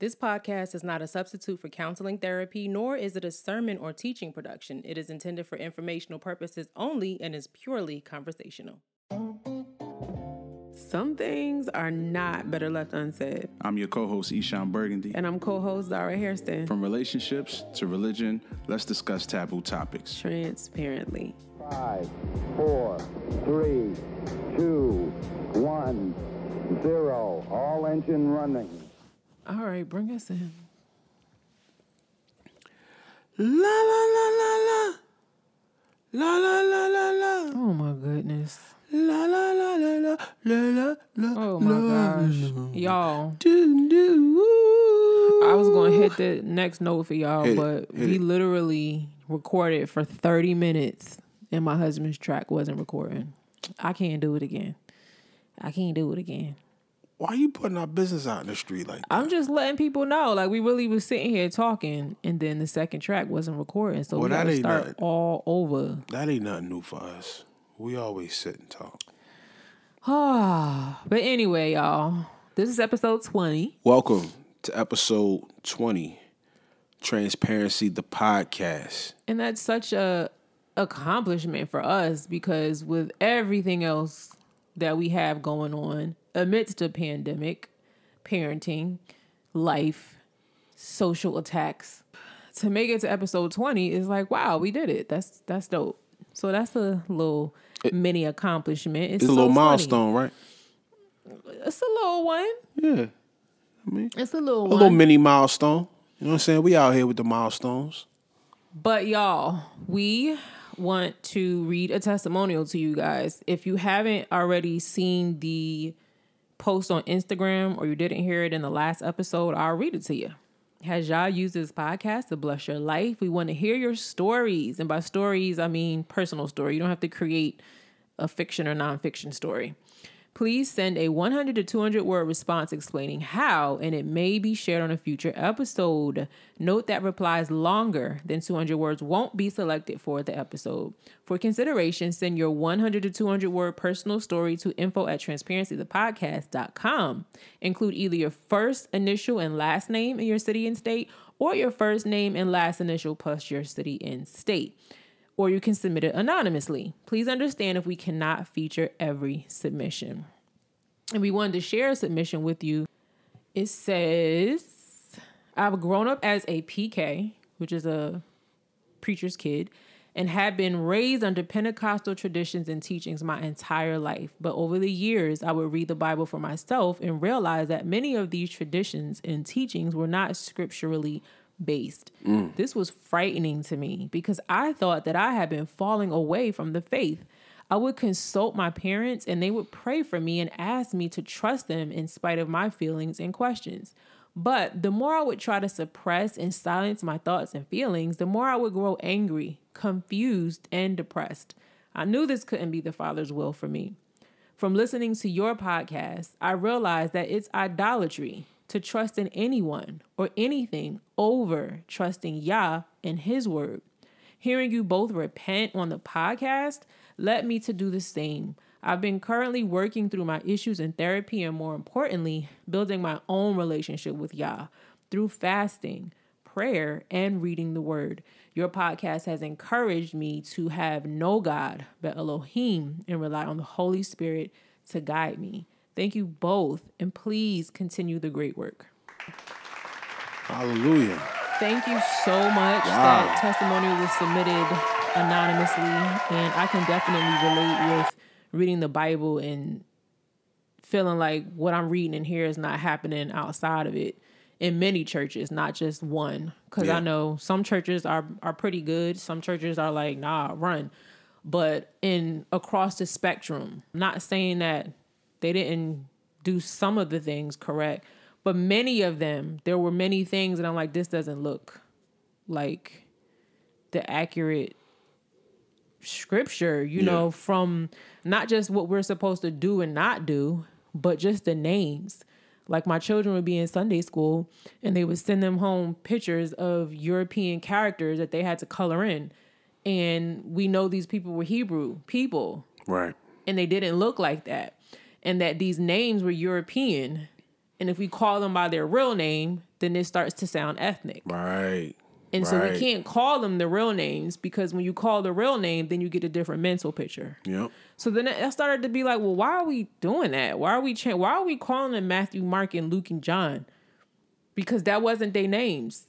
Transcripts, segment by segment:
This podcast is not a substitute for counseling therapy, nor is it a sermon or teaching production. It is intended for informational purposes only and is purely conversational. Some things are not better left unsaid. I'm your co-host Eshawn Burgundy. And I'm co-host Zara Hairston. From relationships to religion, let's discuss taboo topics. Transparently. Five, four, three, two, one, zero. All engine running. All right, bring us in. La la la la la. La la la la la. Oh my goodness. La la la la la la la. Oh my gosh. Y'all. Do, do, I was gonna hit the next note for y'all, Hit but hit we it. literally recorded for 30 minutes and my husband's track wasn't recording. I can't do it again. I can't do it again. Why are you putting our business out in the street like that? I'm just letting people know. Like we really was sitting here talking and then the second track wasn't recording. So Well, we gotta start nothing. all over. That ain't nothing new for us. We always sit and talk. Ah, but anyway, y'all. This is episode 20. Welcome to episode 20, Transparency the podcast. And that's such a accomplishment for us because with everything else that we have going on amidst the pandemic, parenting, life, social attacks, to make it to episode 20 is like, wow, we did it. That's that's dope. So that's a little mini accomplishment. It's a so little funny. milestone, right? It's a little one. Yeah. I mean, It's a little a one. little mini milestone. You know what I'm saying? We out here with the milestones. But y'all, we want to read a testimonial to you guys. If you haven't already seen the post on Instagram or you didn't hear it in the last episode, I'll read it to you. Has y'all used this podcast to bless your life? We want to hear your stories. And by stories, I mean personal story. You don't have to create a fiction or nonfiction story. Please send a 100 to 200 word response explaining how, and it may be shared on a future episode. Note that replies longer than 200 words won't be selected for the episode. For consideration, send your 100 to 200 word personal story to info at transparencythepodcast.com. Include either your first initial and last name in your city and state, or your first name and last initial plus your city and state or you can submit it anonymously. Please understand if we cannot feature every submission. And we wanted to share a submission with you. It says, I've grown up as a PK, which is a preacher's kid, and had been raised under Pentecostal traditions and teachings my entire life. But over the years, I would read the Bible for myself and realize that many of these traditions and teachings were not scripturally based. Mm. This was frightening to me because I thought that I had been falling away from the faith. I would consult my parents and they would pray for me and ask me to trust them in spite of my feelings and questions. But the more I would try to suppress and silence my thoughts and feelings, the more I would grow angry, confused, and depressed. I knew this couldn't be the Father's will for me. From listening to your podcast, I realized that it's idolatry to trust in anyone or anything over trusting Yah and His word. Hearing you both repent on the podcast led me to do the same. I've been currently working through my issues in therapy and, more importantly, building my own relationship with Yah through fasting, prayer, and reading the word. Your podcast has encouraged me to have no God but Elohim and rely on the Holy Spirit to guide me. Thank you both, and please continue the great work. Hallelujah. Thank you so much. That testimony was submitted anonymously, and I can definitely relate with reading the Bible and feeling like what I'm reading in here is not happening outside of it in many churches, not just one. Because Yeah. I know some churches are are pretty good. Some churches are like, nah, run. But in across the spectrum, not saying that they didn't do some of the things correct, but many of them, there were many things and I'm like, this doesn't look like the accurate scripture, you Yeah. know, from not just what we're supposed to do and not do, but just the names. Like my children would be in Sunday school and they would send them home pictures of European characters that they had to color in. And we know these people were Hebrew people Right. and they didn't look like that. And that these names were European. And if we call them by their real name, then it starts to sound ethnic. Right. And so we can't call them the real names because when you call the real name, then you get a different mental picture. Yep. So then I started to be like, well, why are we doing that? Why are we cha- why are we calling them Matthew, Mark, and Luke and John? Because that wasn't their names.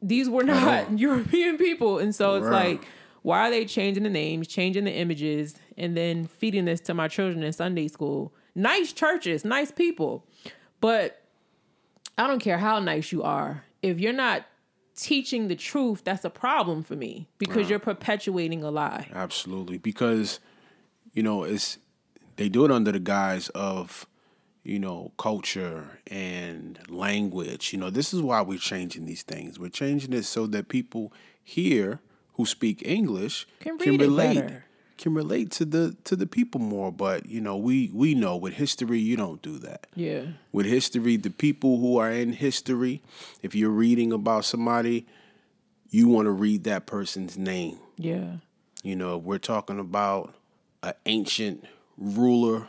These were not. European people. And so it's Right. like, why are they changing the names, changing the images, and then feeding this to my children in Sunday school? Nice churches, nice people. But I don't care how nice you are. If you're not teaching the truth, that's a problem for me because you're perpetuating a lie. Absolutely, because you know it's they do it under the guise of you know culture and language. You know this is why we're changing these things. We're changing it so that people here who speak English Can read it relate better. Can relate to the to the people more. But you know we we know with history you don't do that. Yeah. with history, the people who are in history, if you're reading about somebody, you want to read that person's name. Yeah. You know, we're talking about an ancient ruler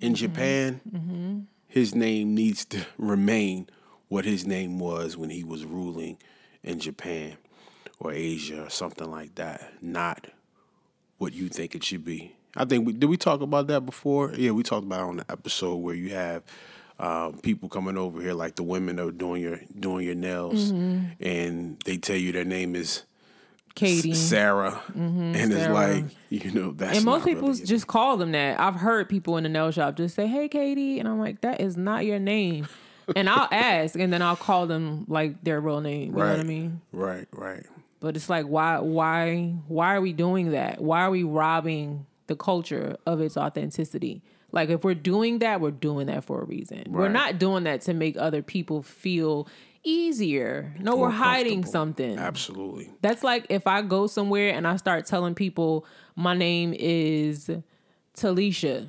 in mm-hmm. Japan, mm-hmm. his name needs to remain what his name was when he was ruling in Japan or Asia or something like that, not what you think it should be. I think we did we talk about that before? Yeah, we talked about it on the episode where you have um, people coming over here, like the women are doing your doing your nails, and they tell you their name is Katie. Sarah, and it's like you know that's and most not people really it. just call them that. I've heard people in the nail shop just say, "Hey, Katie," and I'm like, "That is not your name." and I'll ask, and then I'll call them like their real name. You know what I mean? right, right, But it's like, why, why, why are we doing that? Why are we robbing the culture of its authenticity? Like, if we're doing that, we're doing that for a reason. We're not doing that to make other people feel easier. No, More we're hiding something. absolutely. That's like if I go somewhere and I start telling people my name is Talisha.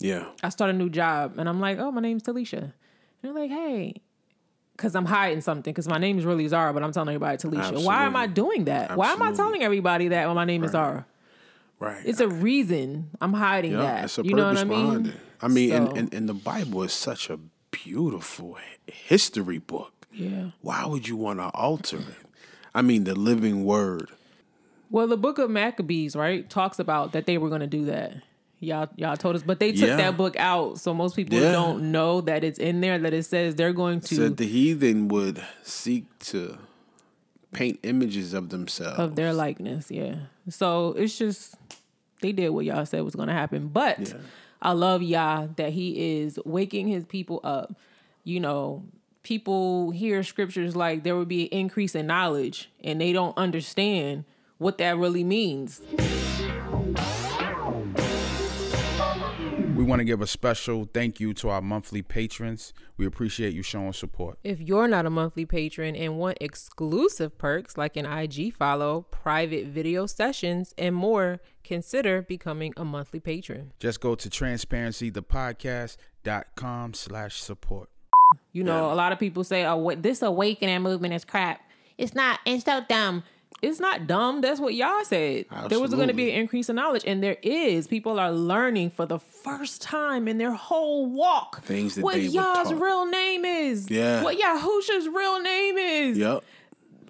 Yeah, I start a new job and I'm like, oh, my name's Talisha. And they're like, hey, because I'm hiding something because my name is really Zara, but I'm telling everybody Talisha. Why am I doing that? Why am I telling everybody that when my name is Zara? right. It's a reason I'm hiding yeah, that. it's a you know what purpose I mean? behind it. I mean, So- and, and and the Bible is such a beautiful history book. yeah. Why would you want to alter it? I mean, the living word. Well, the book of Maccabees, right, talks about that they were going to do that. Y'all, Yah told us, but they took Yeah. that book out, so most people Yeah. don't know that it's in there. That it says they're going to Said the heathen would seek to paint images of themselves. of their likeness. Yeah. So it's just they did what Yah said was going to happen. But Yeah. I love Yah that he is waking his people up. You know, people hear scriptures like there would be an increase in knowledge and they don't understand what that really means. Want to give a special thank you to our monthly patrons. We appreciate you showing support. If you're not a monthly patron and want exclusive perks like an IG follow, private video sessions, and more, consider becoming a monthly patron. Just go to transparencythepodcast.com slash support. You know, a lot of people say, "Oh, what this awakening movement is crap." It's not. It's so dumb. It's not dumb. That's what Yah said. There was going to be an increase in knowledge, and there is. People are learning for the first time in their whole walk Things that what they Yah's real name is. Yeah. What Yahusha's real name is. Yep.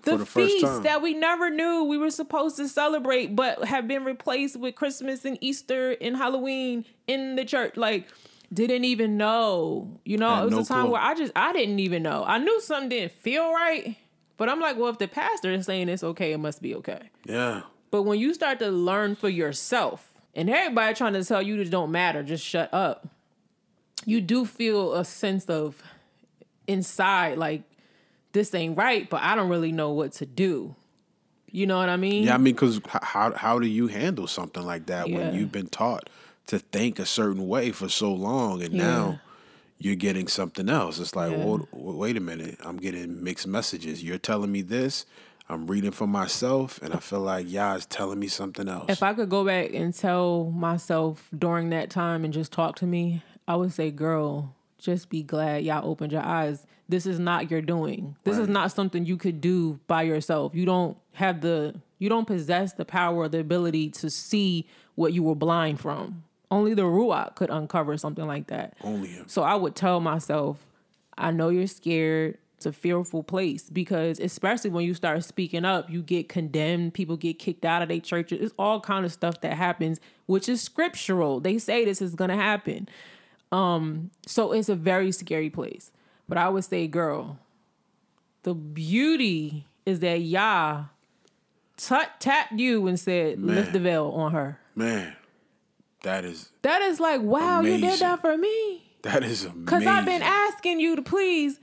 The, For the first feast time. that we never knew we were supposed to celebrate, but have been replaced with Christmas and Easter and Halloween in the church. Like, didn't even know. You know, Had it was no a time clue. where I just I didn't even know. I knew something didn't feel right, but I'm like, well, if the pastor is saying it's okay, it must be okay. Yeah. But when you start to learn for yourself, and everybody trying to tell you this don't matter, just shut up. You do feel a sense of inside, like this ain't right, but I don't really know what to do. You know what I mean? Yeah, I mean, because how how do you handle something like that Yeah. when you've been taught to think a certain way for so long, and Yeah. now you're getting something else? It's like, Yeah. well, wait a minute, I'm getting mixed messages. You're telling me this, I'm reading for myself, and I feel like Yah is telling me something else. If I could go back and tell myself during that time and just talk to me, I would say, girl, just be glad Yah opened your eyes. This is not your doing. This is not something you could do by yourself. You don't have the you don't possess the power or the ability to see what you were blind from. Only the Ruach could uncover something like that. Only him. So I would tell myself, I know you're scared. It's a fearful place because especially when you start speaking up, you get condemned, people get kicked out of their churches. It's all kind of stuff that happens, which is scriptural. They say this is gonna happen. Um, so it's a very scary place. But I would say, girl, the beauty is that Yah t- tapped you and said, lift the veil on her. Man, that is That is like, wow, you did that for me. that is amazing. Because I've been asking you to please.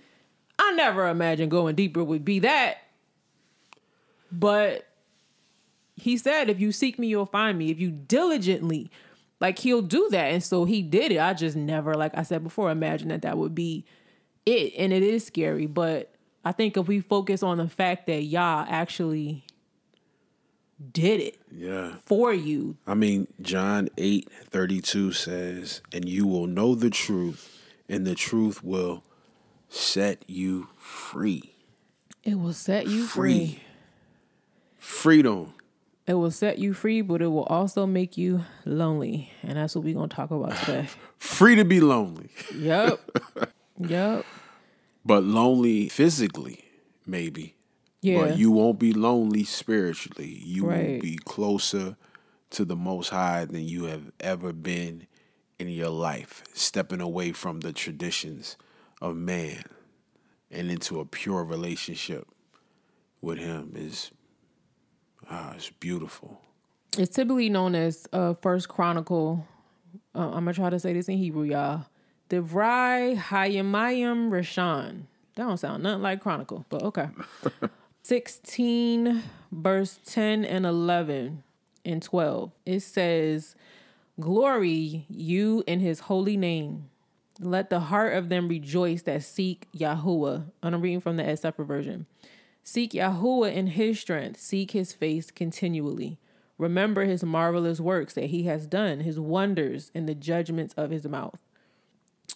I never imagined going deeper would be that. But he said, if you seek me, you'll find me. If you diligently, like he'll do that. And so he did it. I just never, like I said before, imagined that that would be it. And it is scary. But I think if we focus on the fact that Yah actually did it Yeah. for you, I mean, John 8 32 says, And you will know the truth, and the truth will set you free. it will set you free. Free. Freedom. It will set you free, but it will also make you lonely. And that's what we're going to talk about today. Free to be lonely, yep. Yep. but lonely physically, maybe. Yeah. But you won't be lonely spiritually. You will be closer to the Most High than you have ever been in your life, stepping away from the traditions of man and into a pure relationship with Him is ah, it's beautiful. It's typically known as uh, First Chronicle. Uh, I'm gonna try to say this in Hebrew, y'all. Devrai Hayamayim Rashan. That don't sound nothing like Chronicle, but okay. 16, verse 10 and 11 and 12. It says, Glory you in his holy name. Let the heart of them rejoice that seek Yahuwah. And I'm reading from the Sefer version. Seek Yahuwah in his strength, seek his face continually. Remember his marvelous works that he has done, his wonders and the judgments of his mouth.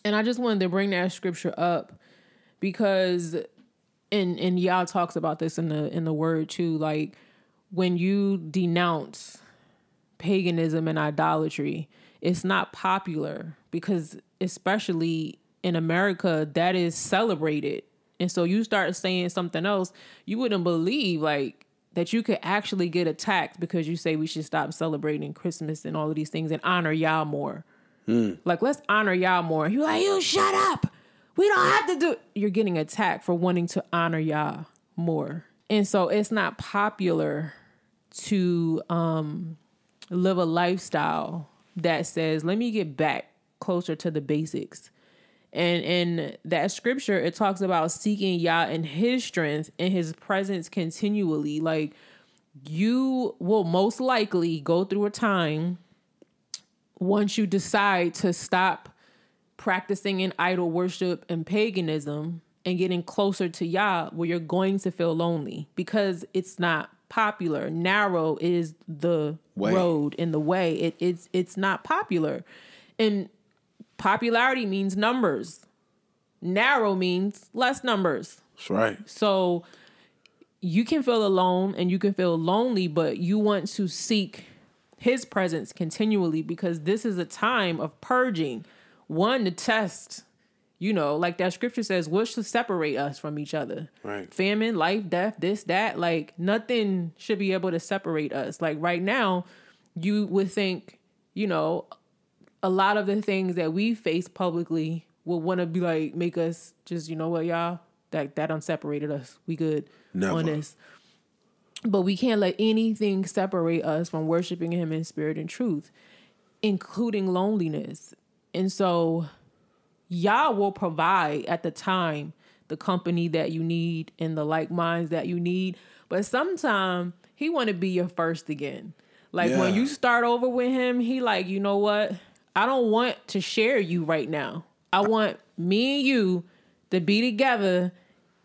And I just wanted to bring that scripture up because and and Yah talks about this in the in the word too, like when you denounce paganism and idolatry, it's not popular because especially in America that is celebrated. And so you start saying something else, you wouldn't believe like that you could actually get attacked because you say we should stop celebrating Christmas and all of these things and honor Yah more. Hmm. Like let's honor Yah more. You're like, you shut up. We don't have to do you're getting attacked for wanting to honor Yah more. And so it's not popular to um live a lifestyle that says, let me get back closer to the basics. And in that scripture, it talks about seeking Yah in his strength and his presence continually. Like you will most likely go through a time once you decide to stop practicing in idol worship and paganism and getting closer to Yah, where you're going to feel lonely because it's not popular. Narrow is the Way. road in the way. It, it's it's not popular, and popularity means numbers. Narrow means less numbers. That's right. So you can feel alone and you can feel lonely, but you want to seek his presence continually because this is a time of purging. One to test, you know, like that scripture says, what should separate us from each other? Right. Famine, life, death, this, that. Like nothing should be able to separate us. Like right now, you would think, you know, a lot of the things that we face publicly would want to be like make us just you know what y'all that that unseparated us we good Never. on this but we can't let anything separate us from worshiping him in spirit and truth including loneliness and so Yah will provide at the time the company that you need and the like minds that you need. But sometimes he want to be your first again. Like when you start over with him he like you know what? I don't want to share you right now. I want me and you to be together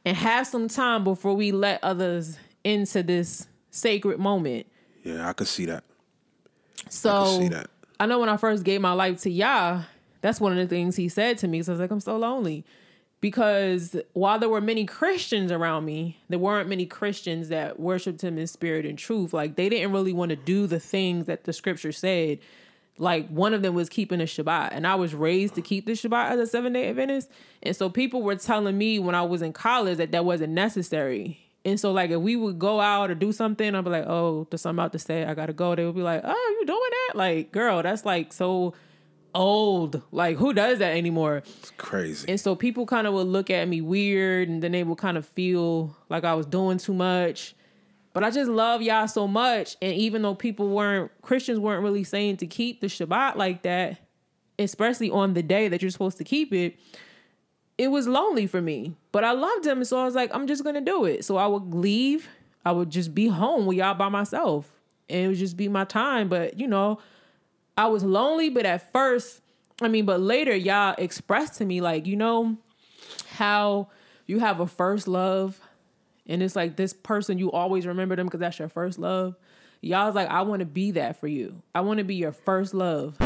and have some time before we let others into this sacred moment. Yeah, I could see that. so I see that. I know when I first gave my life to Yah, that's one of the things he said to me. So I was like, I'm so lonely. Because while there were many Christians around me, there weren't many Christians that worshiped him in spirit and truth. Like they didn't really want to do the things that the scripture said like one of them was keeping the Shabbat, and I was raised to keep the Shabbat as a seven day Adventist. And so people were telling me when I was in college that that wasn't necessary. And so like if we would go out or do something, I'd be like, oh, there's something out to say, I gotta go. They would be like, oh, you doing that? Like, girl, that's like so old. Like, who does that anymore? It's crazy. And so people kind of would look at me weird and then they would kind of feel like I was doing too much. But I just love Yah so much. And even though people weren't, Christians weren't really saying to keep the Shabbat like that, especially on the day that you're supposed to keep it, it was lonely for me. But I loved him. So I was like, I'm just going to do it. So I would leave. I would just be home with Yah by myself. And it would just be my time. But, you know, I was lonely. But at first, I mean, but later, Yah expressed to me, like, you know, how you have a first love and it's like this person you always remember them because that's your first love. Yah was like, I want to be that for you. I want to be your first love.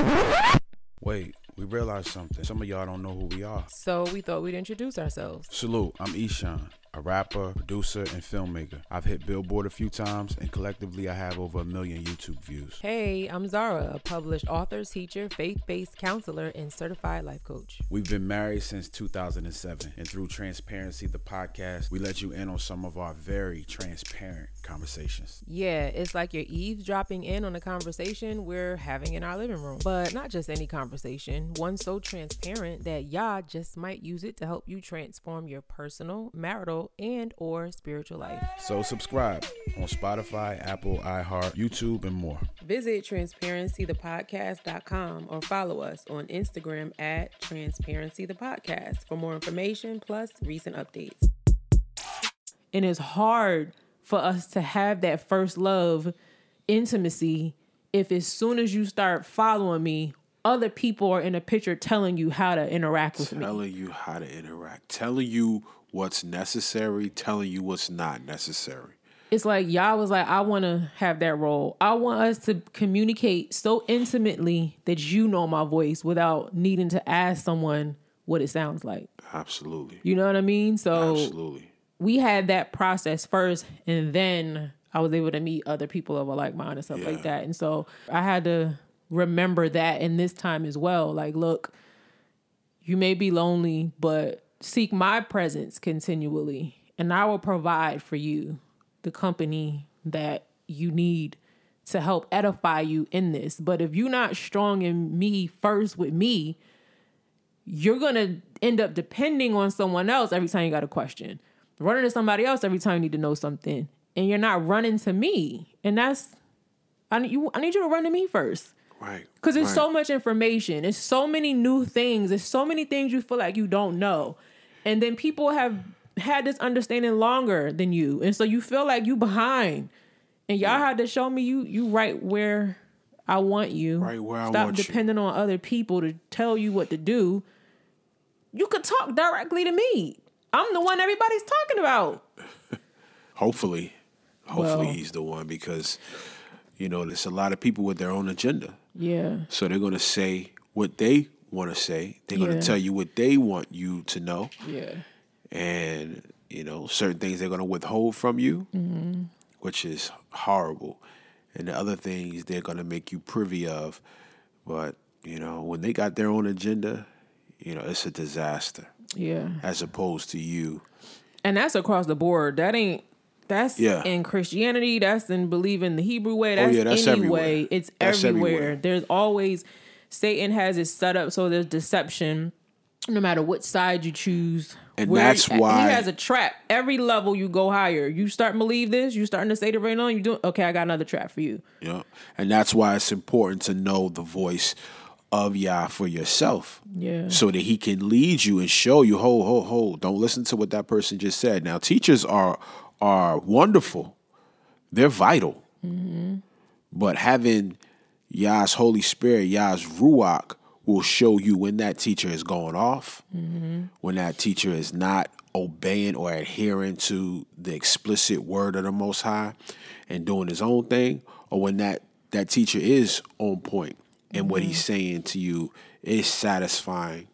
Wait, we realized something. Some of y'all don't know who we are. So we thought we'd introduce ourselves. Salute, I'm Eshawn, a rapper, producer, and filmmaker. I've hit Billboard a few times, and collectively I have over a million YouTube views. Hey, I'm Zara, a published author, teacher, faith based counselor, and certified life coach. We've been married since 2007, and through Transparency, the podcast, we let you in on some of our very transparent conversations. Yeah, it's like you're eavesdropping in on a conversation we're having in our living room. But not just any conversation, one so transparent that y'all just might use it to help you transform your personal, marital, and or spiritual life. So subscribe on Spotify, Apple, iHeart, YouTube, and more. Visit transparencythepodcast.com or follow us on Instagram at transparencythepodcast for more information plus recent updates. And it's hard for us to have that first love intimacy if as soon as you start following me, other people are in a picture telling you how to interact with me. telling you how to interact, telling you what's necessary, telling you what's not necessary. It's like Yah was like, I want to have that role. I want us to communicate so intimately that you know my voice without needing to ask someone what it sounds like. Absolutely. You know what I mean? So Absolutely. We had that process first, and then I was able to meet other people of a like mind and stuff Yeah. like that. And so I had to remember that in this time as well. Like, look, you may be lonely, but seek my presence continually, and I will provide for you the company that you need to help edify you in this. But if you're not strong in me first with me, you're gonna end up depending on someone else every time you got a question, running to somebody else every time you need to know something, and you're not running to me. And that's I need you. I need you to run to me first. Right. Because there's right. so much information. There's so many new things. There's so many things you feel like you don't know. And then people have had this understanding longer than you. And so you feel like you behind. And Yah had to show me you you right where I want you. Right where I Stop want you. Stop depending on other people to tell you what to do. You could talk directly to me. I'm the one everybody's talking about. Hopefully. Hopefully Well- he's the one because you know, there's a lot of people with their own agenda. Yeah. So they're gonna say what they want to say. They're Yeah. gonna tell you what they want you to know. Yeah. and you know certain things they're going to withhold from you mm-hmm. which is horrible and the other things they're going to make you privy of but you know when they got their own agenda you know it's a disaster Yeah. as opposed to you And that's across the board. That ain't that's Yeah. in Christianity, that's in believing the Hebrew way, oh, that's, yeah, that's any everywhere. way. It's That's everywhere. everywhere. There's always Satan has it set up so there's deception no matter what side you choose. And that's he, why- he has a trap. Every level you go higher. You start to believe this, you starting to say it right now, you do okay, I got another trap for you. know and that's why it's important to know the voice of Yah for yourself Yeah. so that he can lead you and show you ho ho ho don't listen to what that person just said. Now teachers are are wonderful. They're vital. Mm-hmm. But having Yah's Holy Spirit Yah's Ruach will show you when that teacher is going off mm-hmm. when that teacher is not obeying or adhering to the explicit word of the most high and doing his own thing or when that that teacher is on point and what he's saying to you is satisfying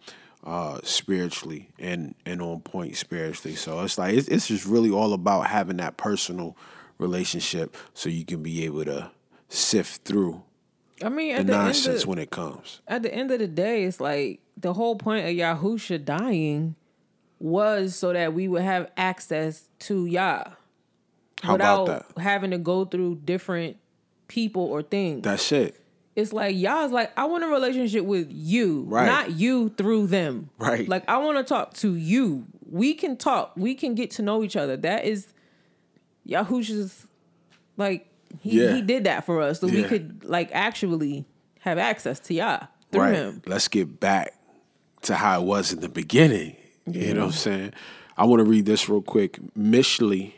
uh spiritually and and on point spiritually so it's like it's, it's just really all about having that personal relationship so you can be able to sift through I mean, the at the, nonsense of, when it comes. at the end of the day, it's like the whole point of Yahusha dying was so that we would have access to Yah How without about that? having to go through different people or things. That's it. It's like Yah's like, I want a relationship with you, Right. not you through them. Right. Like I want to talk to you. We can talk. We can get to know each other. That is Yahusha's like he, Yeah. he did that for us. So we could like actually have access to Yah through right. him. Let's get back to how it was in the beginning. You know what I'm saying? I want to read this real quick. Mishley,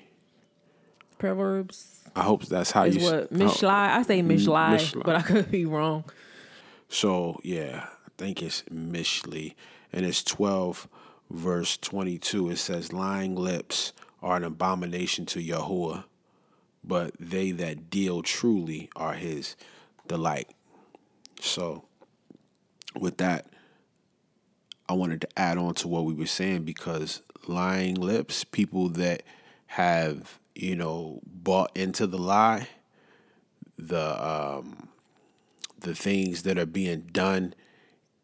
Proverbs I hope that's how is you what Mishlai. I say Mishlai, Mishlai. but I could be wrong. So yeah, I think it's Mishley, and it's twelve, verse twenty-two. It says, "Lying lips are an abomination to Yahuwah, but they that deal truly are His delight." So, with that, I wanted to add on to what we were saying because lying lips, people that have you know bought into the lie, the um, the things that are being done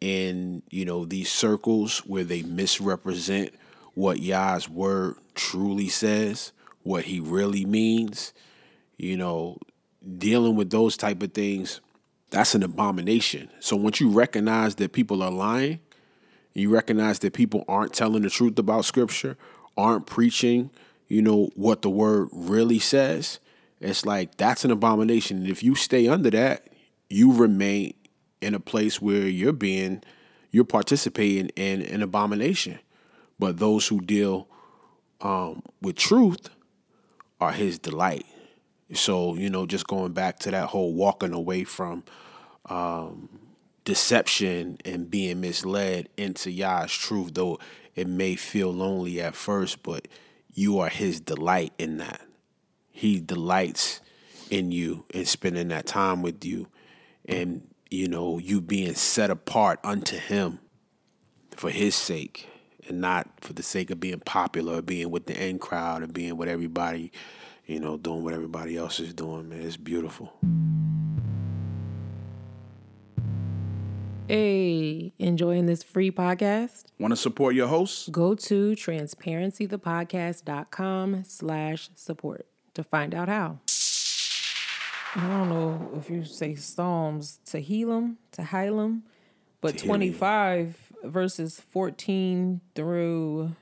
in you know these circles where they misrepresent what Yah's word truly says, what He really means. You know, dealing with those type of things, that's an abomination. So once you recognize that people are lying, you recognize that people aren't telling the truth about scripture, aren't preaching, you know, what the word really says, it's like that's an abomination. And if you stay under that, you remain in a place where you're being you're participating in an abomination. But those who deal um, with truth are his delight. So, you know, just going back to that whole walking away from um, deception and being misled into Yah's truth, though it may feel lonely at first, but you are his delight in that. He delights in you and spending that time with you and, you know, you being set apart unto him for his sake and not for the sake of being popular or being with the end crowd or being with everybody, you know, doing what everybody else is doing, man. It's beautiful. Hey, enjoying this free podcast? Want to support your hosts? Go to transparencythepodcast.com slash support to find out how. I don't know if you say Psalms Tehillim, them, but 25 verses 14 through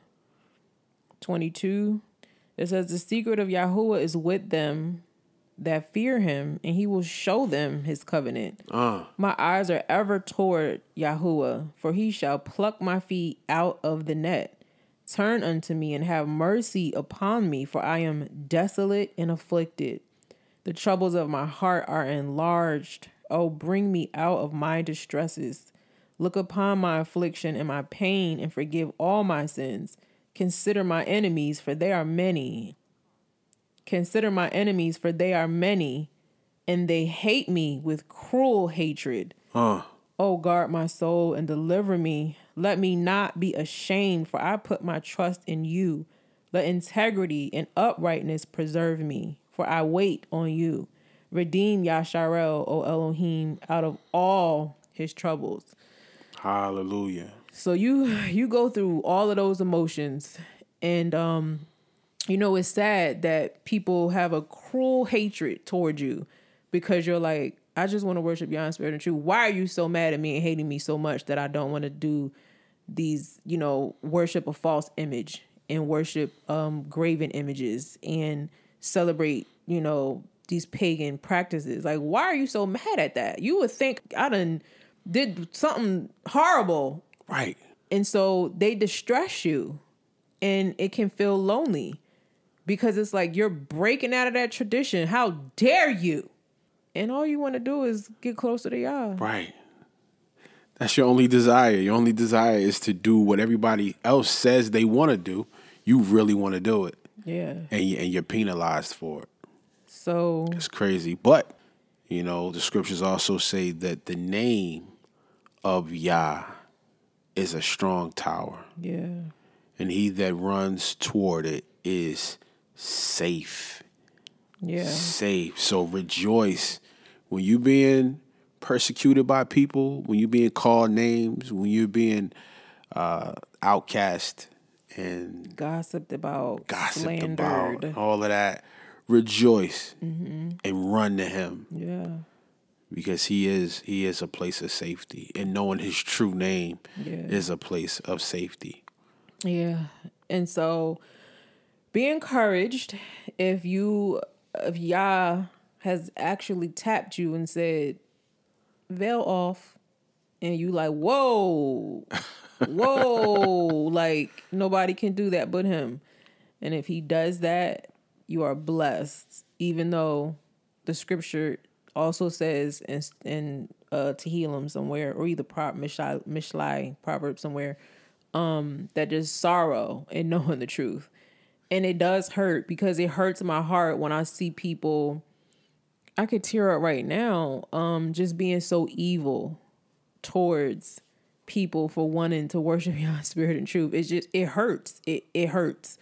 22, it says, The secret of Yahuwah is with them that fear him, and he will show them his covenant. Uh. My eyes are ever toward Yahuwah, for he shall pluck my feet out of the net. Turn unto me and have mercy upon me, for I am desolate and afflicted. The troubles of my heart are enlarged. Oh, bring me out of my distresses. Look upon my affliction and my pain, and forgive all my sins. Consider my enemies, for they are many. Consider my enemies, for they are many, and they hate me with cruel hatred. Uh, O guard my soul and deliver me. Let me not be ashamed, for I put my trust in you. Let integrity and uprightness preserve me, for I wait on you. Redeem Yasharel, O Elohim, out of all his troubles. hallelujah. So you you go through all of those emotions and um you know it's sad that people have a cruel hatred toward you because you're like I just want to worship in spirit and truth. Why are you so mad at me and hating me so much that I don't want to do these, you know, worship a false image and worship um graven images and celebrate, you know, these pagan practices. Like why are you so mad at that? You would think I done did something horrible Right. and so they distress you and it can feel lonely because it's like you're breaking out of that tradition. How dare you? And all you want to do is get closer to Yah. Right. That's your only desire. Your only desire is to do what everybody else says they want to do. You really want to do it, Yeah. and and you're penalized for it. So It's crazy, but you know the scriptures also say that the name of Yah is a strong tower, yeah. and he that runs toward it is safe. Yeah. safe. So rejoice when you're being persecuted by people, when you're being called names, when you're being uh, outcast and Gossiped about, gossiped slandered. about, all of that, rejoice Mm-hmm. and run to Him Yeah. because He is He is a place of safety, and knowing His true name Yeah. is a place of safety. Yeah. And so be encouraged if you if Yah has actually tapped you and said, veil off, and you like, whoa, whoa, like nobody can do that but him. And if he does that, you are blessed, even though the scripture also says in in uh Tehillim somewhere, or either Prov Mishlai, Mishlai Proverb somewhere, um, that there's sorrow in knowing the truth. And it does hurt because it hurts my heart when I see people I could tear up right now, um, just being so evil towards people for wanting to worship God's spirit and truth. It's just it hurts. It it hurts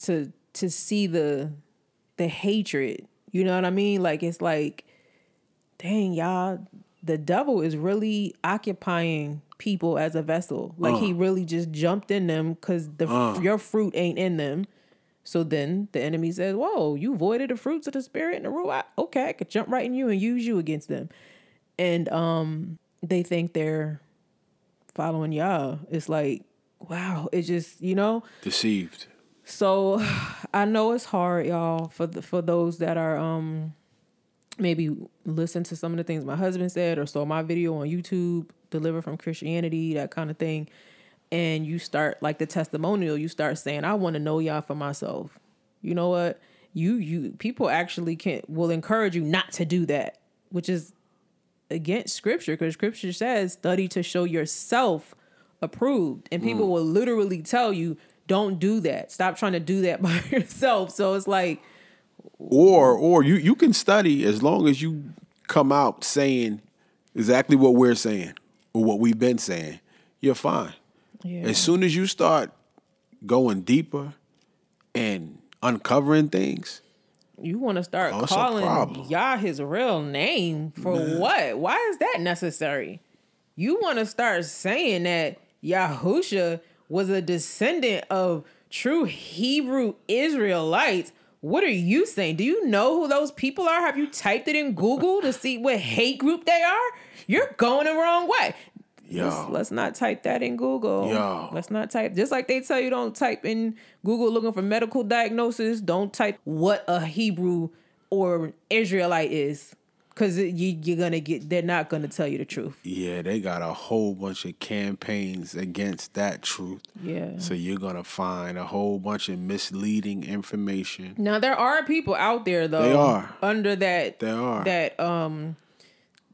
to to see the the hatred. You know what I mean? Like it's like, dang, y'all, the devil is really occupying people as a vessel. Like he really just jumped in them because the your fruit ain't in them. So then the enemy says, Whoa, you voided the fruits of the spirit and the ruach. Okay, I could jump right in you and use you against them. And um they think they're following Yah. It's like, wow, it's just, you know, Deceived. so I know it's hard, Yah, for the, for those that are um maybe listen to some of the things my husband said or saw my video on YouTube, deliver from Christianity, that kind of thing. And you start like the testimonial, you start saying, I want to know y'all for myself. You know what? You you people actually can will encourage you not to do that, which is against scripture because scripture says study to show yourself approved and people mm. will literally tell you don't do that stop trying to do that by yourself so it's like Or or you you can study as long as you come out saying exactly what we're saying or what we've been saying. You're fine. Yeah, As soon as you start going deeper and uncovering things, you want to start Oh, calling. Yah his real name for what why is that necessary you want to start saying that Yahusha was a descendant of true Hebrew Israelites. What are you saying? Do you know who those people are? Have you typed it in Google to see what hate group they are? You're going the wrong way. Yo. Let's, let's not type that in Google. Yo. Let's not type. Just like they tell you don't type in Google looking for medical diagnosis, don't type what a Hebrew or Israelite is. Because you, you're going to get, they're not going to tell you the truth. yeah, they got a whole bunch of campaigns against that truth. Yeah. So you're gonna find a whole bunch of misleading information. Now there are people out there though. They are. under that. There are. that um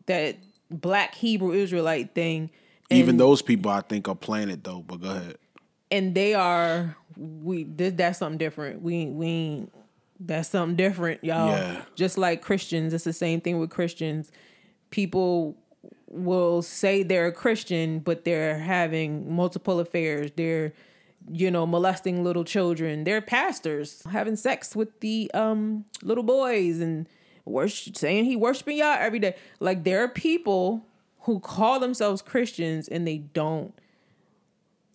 that black Hebrew Israelite thing. Even those people I think are playing it though, but go ahead. and they are we this, that's something different. We we that's something different, Yah. Yeah. Just like Christians, it's the same thing with Christians. People will say they're a Christian, but they're having multiple affairs. They're you know molesting little children. They're pastors having sex with the um little boys and worship, saying he worshiping y'all every day. Like there are people who call themselves Christians and they don't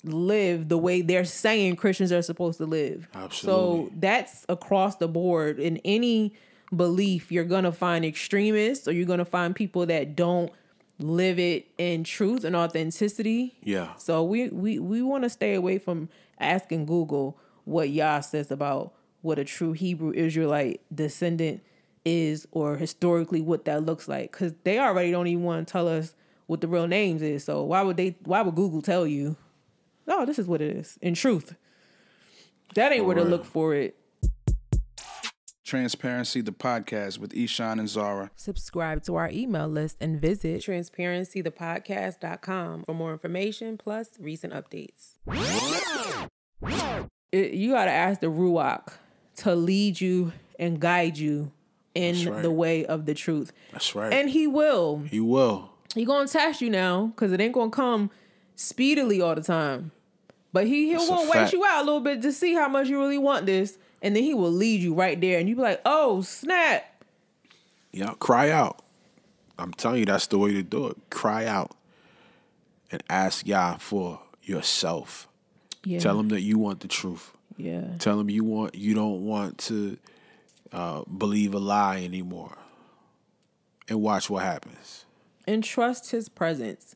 live the way they're saying Christians are supposed to live. Absolutely. So that's across the board. In any belief, you're gonna find extremists or you're gonna find people that don't live it in truth and authenticity. Yeah. So we we we want to stay away from asking Google what Yah says about what a true Hebrew Israelite descendant is or historically what that looks like cuz they already don't even want to tell us what the real names is. So why would they why would Google tell you? No, this is what it is. In truth. That ain't where to look for it. Transparency, the podcast with Eshawn and Zara. Subscribe to our email list and visit transparencythepodcast.com for more information plus recent updates. It- you got to ask the Ruach to lead you and guide you in right. the way of the truth. That's right. And he will. he will. He going to test you now because it ain't going to come speedily all the time. But he, he'll to wait you out a little bit to see how much you really want this. And then he will lead you right there. And you be like, oh, snap. Yeah. Cry out. I'm telling you, that's the way to do it. Cry out and ask Yah for yourself. Yeah. Tell him that you want the truth. Yeah. Tell him you want you don't want to uh, believe a lie anymore. And watch what happens. And trust his presence.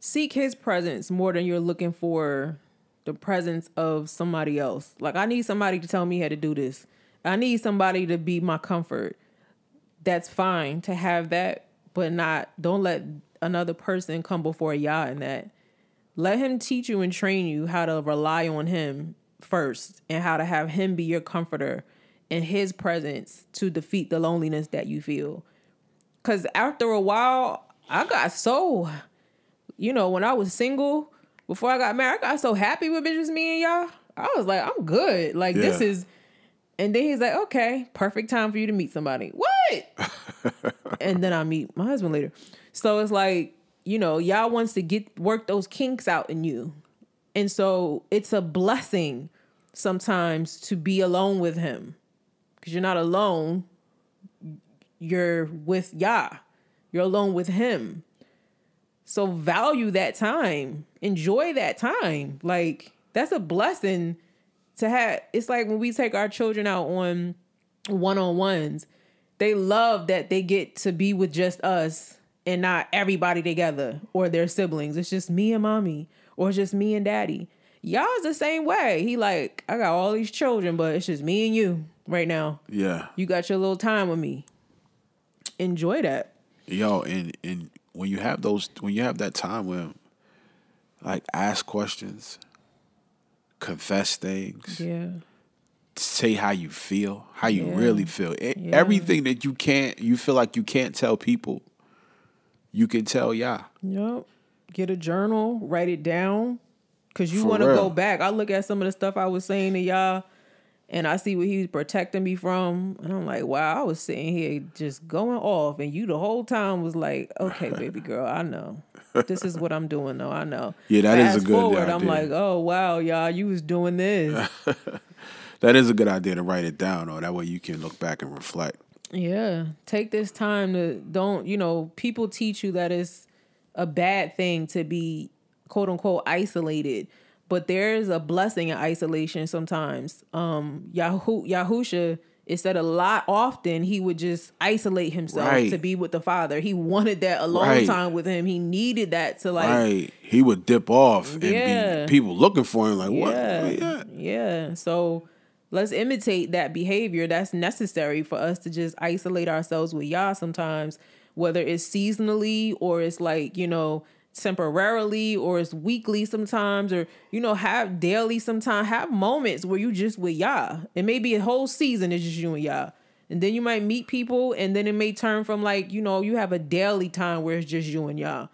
Seek his presence more than you're looking for the presence of somebody else. Like I need somebody to tell me how to do this. I need somebody to be my comfort. That's fine to have that, but not don't let another person come before Yah in that. Let him teach you and train you how to rely on him first and how to have him be your comforter in his presence to defeat the loneliness that you feel. Cause after a while, I got so, you know, when I was single before I got married, I got so happy with bitches, me and Yah. I was like, I'm good. Like this is, and then he's like, okay, perfect time for you to meet somebody. What? and then I meet my husband later. So it's like, you know, Yah wants to get work those kinks out in you. And so it's a blessing sometimes to be alone with him. Cause you're not alone you're with Yah. You're alone with him. So value that time. Enjoy that time. Like that's a blessing to have. It's like when we take our children out on one-on-ones, they love that they get to be with just us and not everybody together or their siblings. It's just me and mommy or it's just me and daddy. Yah's the same way. He like, I got all these children, but it's just me and you right now. Yeah. You got your little time with me. Enjoy that. Yo, and and when you have those when you have that time with like ask questions, confess things, Yeah. say how you feel, how you Yeah. really feel. E- Yeah. Everything that you can't you feel like you can't tell people, you can tell Yah. Yep. Get a journal, write it down. Cause you want to go back. I look at some of the stuff I was saying to Yah and I see what he's protecting me from. And I'm like, wow, I was sitting here just going off. And you the whole time was like, okay, baby girl, I know. This is what I'm doing though. I know. Yeah, that is a good forward, I'm like, oh wow, Yah, you was doing this. That is a good idea to write it down, or that way you can look back and reflect. Yeah. Take this time to don't, you know, people teach you that it's a bad thing to be quote unquote isolated. But there's a blessing in isolation sometimes. Um Yahoo Yahusha it said a lot often he would just isolate himself Right. to be with the father. He wanted that alone Right. time with him. He needed that to like right. He would dip off and be people looking for him like, what? Yeah. Where you at? Yeah. So let's imitate that behavior. That's necessary for us to just isolate ourselves with Yah sometimes, whether it's seasonally or it's like, you know, temporarily or it's weekly sometimes or, you know, have daily sometimes. Have moments where you just with Yah. It may be a whole season is just you and Yah. And then you might meet people and then it may turn from like, you know, you have a daily time where it's just you and Yah.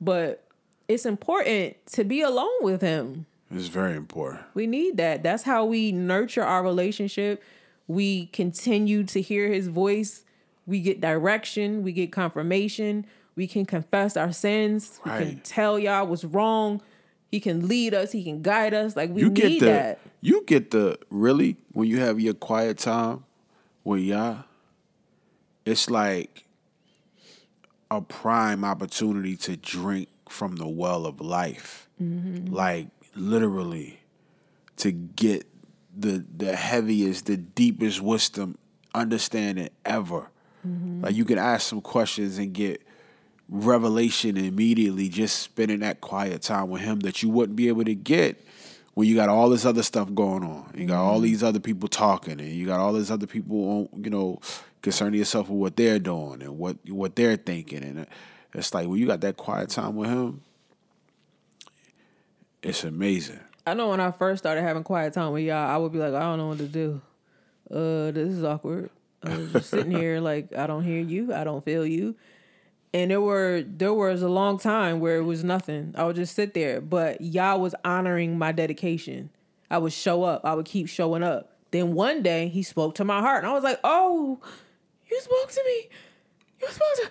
But it's important to be alone with him. It's very important. We need that. That's how we nurture our relationship. We continue to hear his voice. We get direction. We get confirmation. We can confess our sins. We can tell Yah what's wrong. He can lead us. He can guide us. Like we You need get the that. you get the really when you have your quiet time with Yah. it's like a prime opportunity to drink from the well of life. Mm-hmm. Like literally to get the the heaviest, the deepest wisdom, understanding ever. Mm-hmm. Like you can ask some questions and get revelation immediately just spending that quiet time with him that you wouldn't be able to get when you got all this other stuff going on. You got all these other people talking and you got all these other people on, you know, concerning yourself with what they're doing and what what they're thinking and it's like when you got that quiet time with him, it's amazing. I know when I first started having quiet time with Yah, I would be like, I don't know what to do. Uh, this is awkward. I was just sitting here like I don't hear you, I don't feel you. And there were there was a long time where it was nothing. I would just sit there. But Yah was honoring my dedication. I would show up. I would keep showing up. Then one day he spoke to my heart. And I was like, Oh, you spoke to me. You spoke to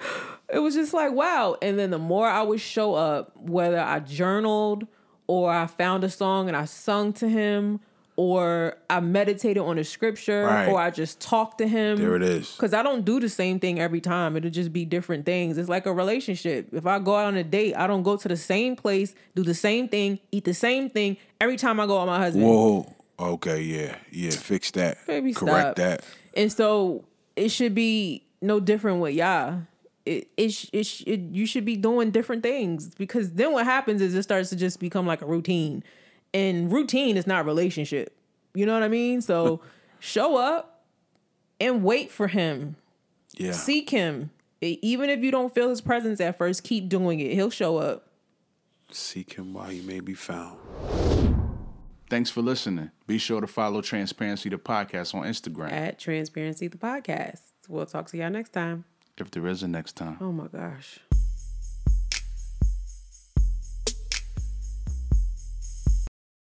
it was just like wow. And then the more I would show up, whether I journaled or I found a song and I sung to him, or I meditated on a scripture Right. or I just talk to him. There it is. Because I don't do the same thing every time. It'll just be different things. It's like a relationship. If I go out on a date, I don't go to the same place, do the same thing, eat the same thing every time I go out with my husband. Whoa. Okay, yeah, yeah. Fix that. Baby, Correct stop. that. And so it should be no different with Yah. It, it, it, it you should be doing different things because then what happens is it starts to just become like a routine, and routine is not relationship. You know what I mean? So show up and wait for him. Yeah. Seek him. Even if you don't feel his presence at first, keep doing it. He'll show up. Seek him while he may be found. Thanks for listening. Be sure to follow Transparency the podcast on Instagram. At Transparency the podcast. We'll talk to y'all next time. If there is a next time. Oh my gosh.